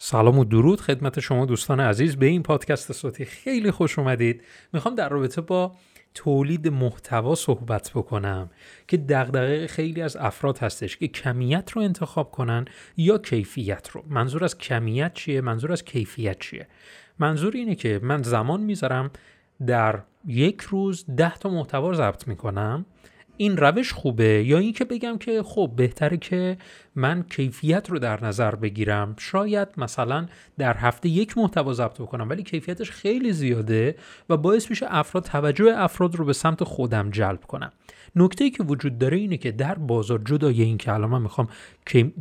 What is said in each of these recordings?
سلام و درود خدمت شما دوستان عزیز به این پادکست صوتی. خیلی خوش اومدید. می‌خوام در رابطه با تولید محتوا صحبت بکنم که دغدغه خیلی از افراد هستش که کمیت رو انتخاب کنن یا کیفیت رو. منظور از کمیت چیه؟ منظور از کیفیت چیه؟ منظور اینه که من زمان می‌ذارم در یک روز ده تا محتوا ضبط می‌کنم. این روش خوبه یا اینکه بگم که خب بهتره که من کیفیت رو در نظر بگیرم؟ شاید مثلا در هفته یک محتوا ضبط بکنم ولی کیفیتش خیلی زیاده و باعث میشه افراد توجه افراد رو به سمت خودم جلب کنم. نکته که وجود داره اینه که در بازار جدای این که الان من می‌خوام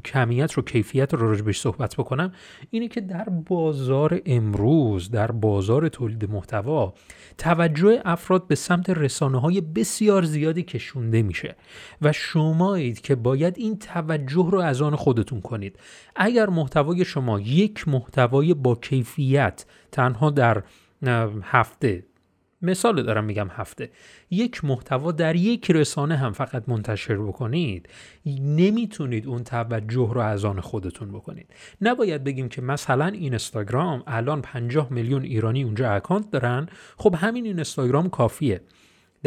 کمیت رو کیفیت رو راجبش صحبت بکنم اینه که در بازار امروز در بازار تولید محتوا توجه افراد به سمت رسانه های بسیار زیادی کشونده میشه و شمایید که باید این توجه رو از آن خودتون کنید. اگر محتوای شما یک محتوای با کیفیت تنها در هفته مثال دارم میگم هفته یک محتوا در یک رسانه هم فقط منتشر بکنید نمی‌تونید اون توجه رو از آن خودتون بکنید. نباید بگیم که مثلا این اینستاگرام الان 50 میلیون ایرانی اونجا اکانت دارن. خب همین اینستاگرام کافیه.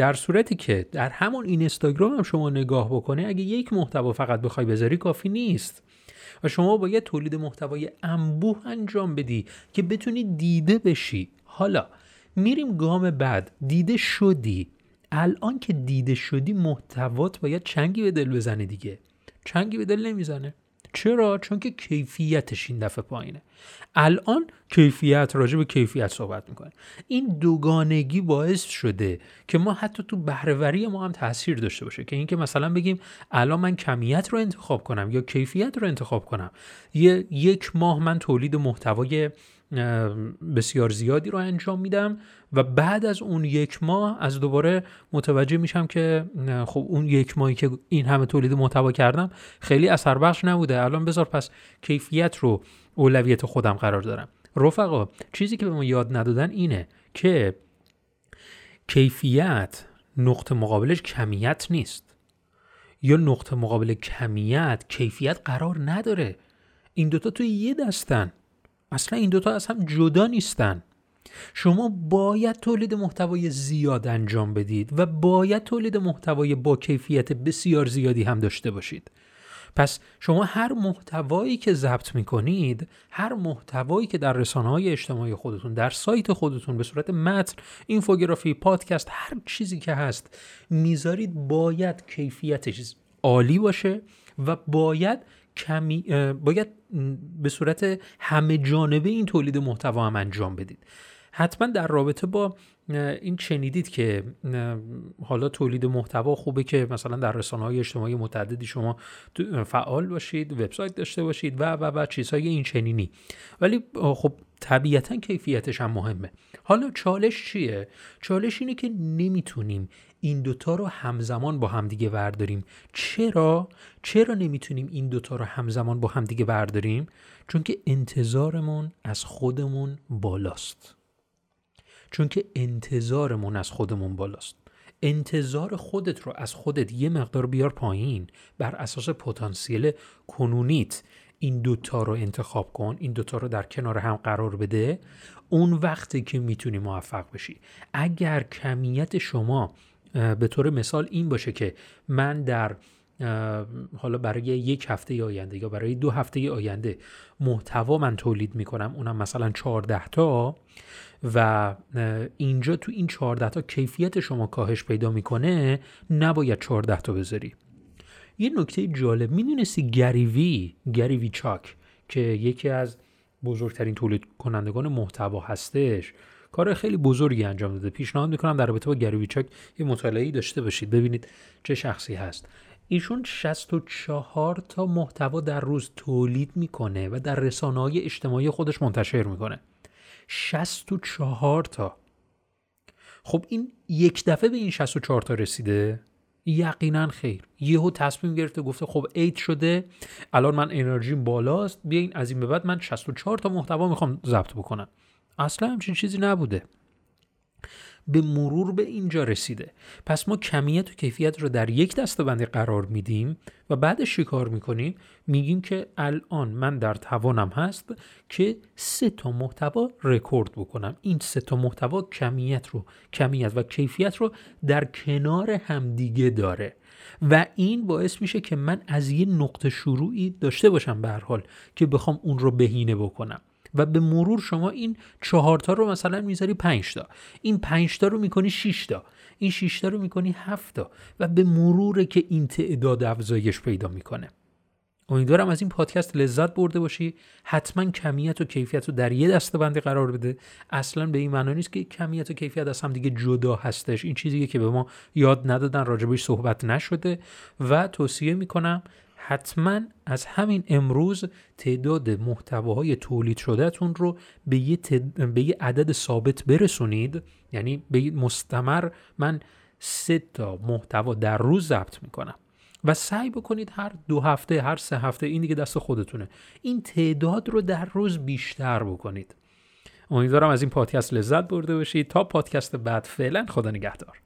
در صورتی که در همون اینستاگرام هم شما نگاه بکنه اگه یک محتوا فقط بخوای بذاری کافی نیست. و شما باید تولید محتوای انبوه انجام بدی که بتونی دیده بشی. حالا میریم گام بعد. دیده شدی. الان که دیده شدی محتوات باید چنگی به دل بزنه دیگه. چنگی به دل نمی‌زنه. چرا؟ چون که کیفیتش این دفعه پایینه. الان کیفیت راجع به کیفیت صحبت می‌کنه این دوگانگی باعث شده که ما حتی تو بهرهوری ما هم تاثیر داشته باشه. که اینکه مثلا بگیم الان من کمیت رو انتخاب کنم یا کیفیت رو انتخاب کنم. یه یک ماه من تولید محتوای بسیار زیادی رو انجام میدم و بعد از اون یک ماه از دوباره متوجه میشم که خب اون یک ماهی که این همه تولید محتوا کردم خیلی اثر بخش نبوده. الان بذار پس کیفیت رو اولویت خودم قرار دارم. رفقا چیزی که به ما یاد ندادن اینه که کیفیت نقطه مقابلش کمیت نیست. یا نقطه مقابل کمیت کیفیت قرار نداره. این دوتا توی یه دستن. اصلا این دوتا از هم جدا نیستن. شما باید تولید محتوای زیاد انجام بدید و باید تولید محتوای با کیفیت بسیار زیادی هم داشته باشید. پس شما هر محتوایی که ضبط می‌کنید هر محتوایی که در رسانه های اجتماعی خودتون در سایت خودتون به صورت متن اینفوگرافی پادکست هر چیزی که هست می‌ذارید باید کیفیتش عالی باشه و باید کمی باید به صورت همه جانبه این تولید محتوا هم انجام بدید. حتما در رابطه با این شنیدید که حالا تولید محتوا خوبه که مثلا در رسانه های اجتماعی متعددی شما فعال باشید وبسایت داشته باشید و و و چیزهای این چنینی. ولی خب طبیعتا کیفیتش هم مهمه. حالا چالش چیه؟ چالش اینه که نمی‌تونیم این دوتا رو همزمان با همدیگه برداریم. چرا؟ چرا نمی‌تونیم این دوتا رو همزمان با همدیگه برداریم؟ چون که انتظارمون از خودمون بالاست. چون که انتظارمون از خودمون بالاست. انتظار خودت رو از خودت یه مقدار بیار پایین. بر اساس پتانسیل کنونیت. این دوتا رو انتخاب کن این دوتا رو در کنار هم قرار بده. اون وقتی که می‌تونی موفق بشی. اگر کمیت شما به طور مثال این باشه که من در حالا برای یک هفته آینده یا برای دو هفته آینده محتوا من تولید می‌کنم اونم مثلا 14 تا و اینجا تو این 14 تا کیفیت شما کاهش پیدا می‌کنه نباید 14 تا بذاری. یه نکته جالب می‌دونستی گریوی گریوی چاک که یکی از بزرگترین تولید کنندگان محتوا هستش کار خیلی بزرگی انجام داده. پیشنهاد می‌کنم در رابطه با گریوی چاک یه مطالعه داشته باشید. ببینید چه شخصی هست. ایشون 64 تا محتوا در روز تولید می‌کنه و در رسانه های اجتماعی خودش منتشر می‌کنه. 64 تا. خب این یک دفعه به این 64 تا رسیده؟ یقینا خیر. یهو تصمیم گرفته گفته خب عید شده الان من انرژیم بالاست بیاین از این به بعد من 64 تا محتوا می‌خوام ضبط بکنم. اصلا همچین چیزی نبوده. به مرور به اینجا رسیده. پس ما کمیت و کیفیت رو در یک دستبندی قرار میدیم و بعدش چیکار می‌کنیم؟ میگیم که الان من در توانم هست که سه تا محتوا رکورد بکنم. این سه تا محتوا کمیت رو کمیت و کیفیت رو در کنار همدیگه داره. و این باعث میشه که من از یه نقطه شروعی داشته باشم به هر حال که بخوام اون رو بهینه بکنم. و به مرور شما این چهارتا رو مثلا می‌ذاری پنج تا. این پنج تا رو می‌کنی 6 تا. این 6 تا رو می‌کنی هفت تا. و به مروره که این تعداد افزایش پیدا می‌کنه. امیدوارم از این پادکست لذت برده باشی. حتما کمیت و کیفیت رو در یه دسته بندی قرار بده. اصلا به این معنا نیست که کمیت و کیفیت از هم دیگه جدا هستش. این چیزیه که به ما یاد ندادن راجبش صحبت نشده. و توصیه می‌کنم حتما از همین امروز تعداد محتواهای تولید شدهتون رو به یه, به یه عدد ثابت برسونید. یعنی به مستمر من سه تا محتوا در روز ضبط می‌کنم. و سعی بکنید هر دو هفته هر سه هفته این دیگه دست خودتونه. این تعداد رو در روز بیشتر بکنید. امیدوارم از این پادکست لذت برده باشید. تا پادکست بعد فعلا خدا نگهدار.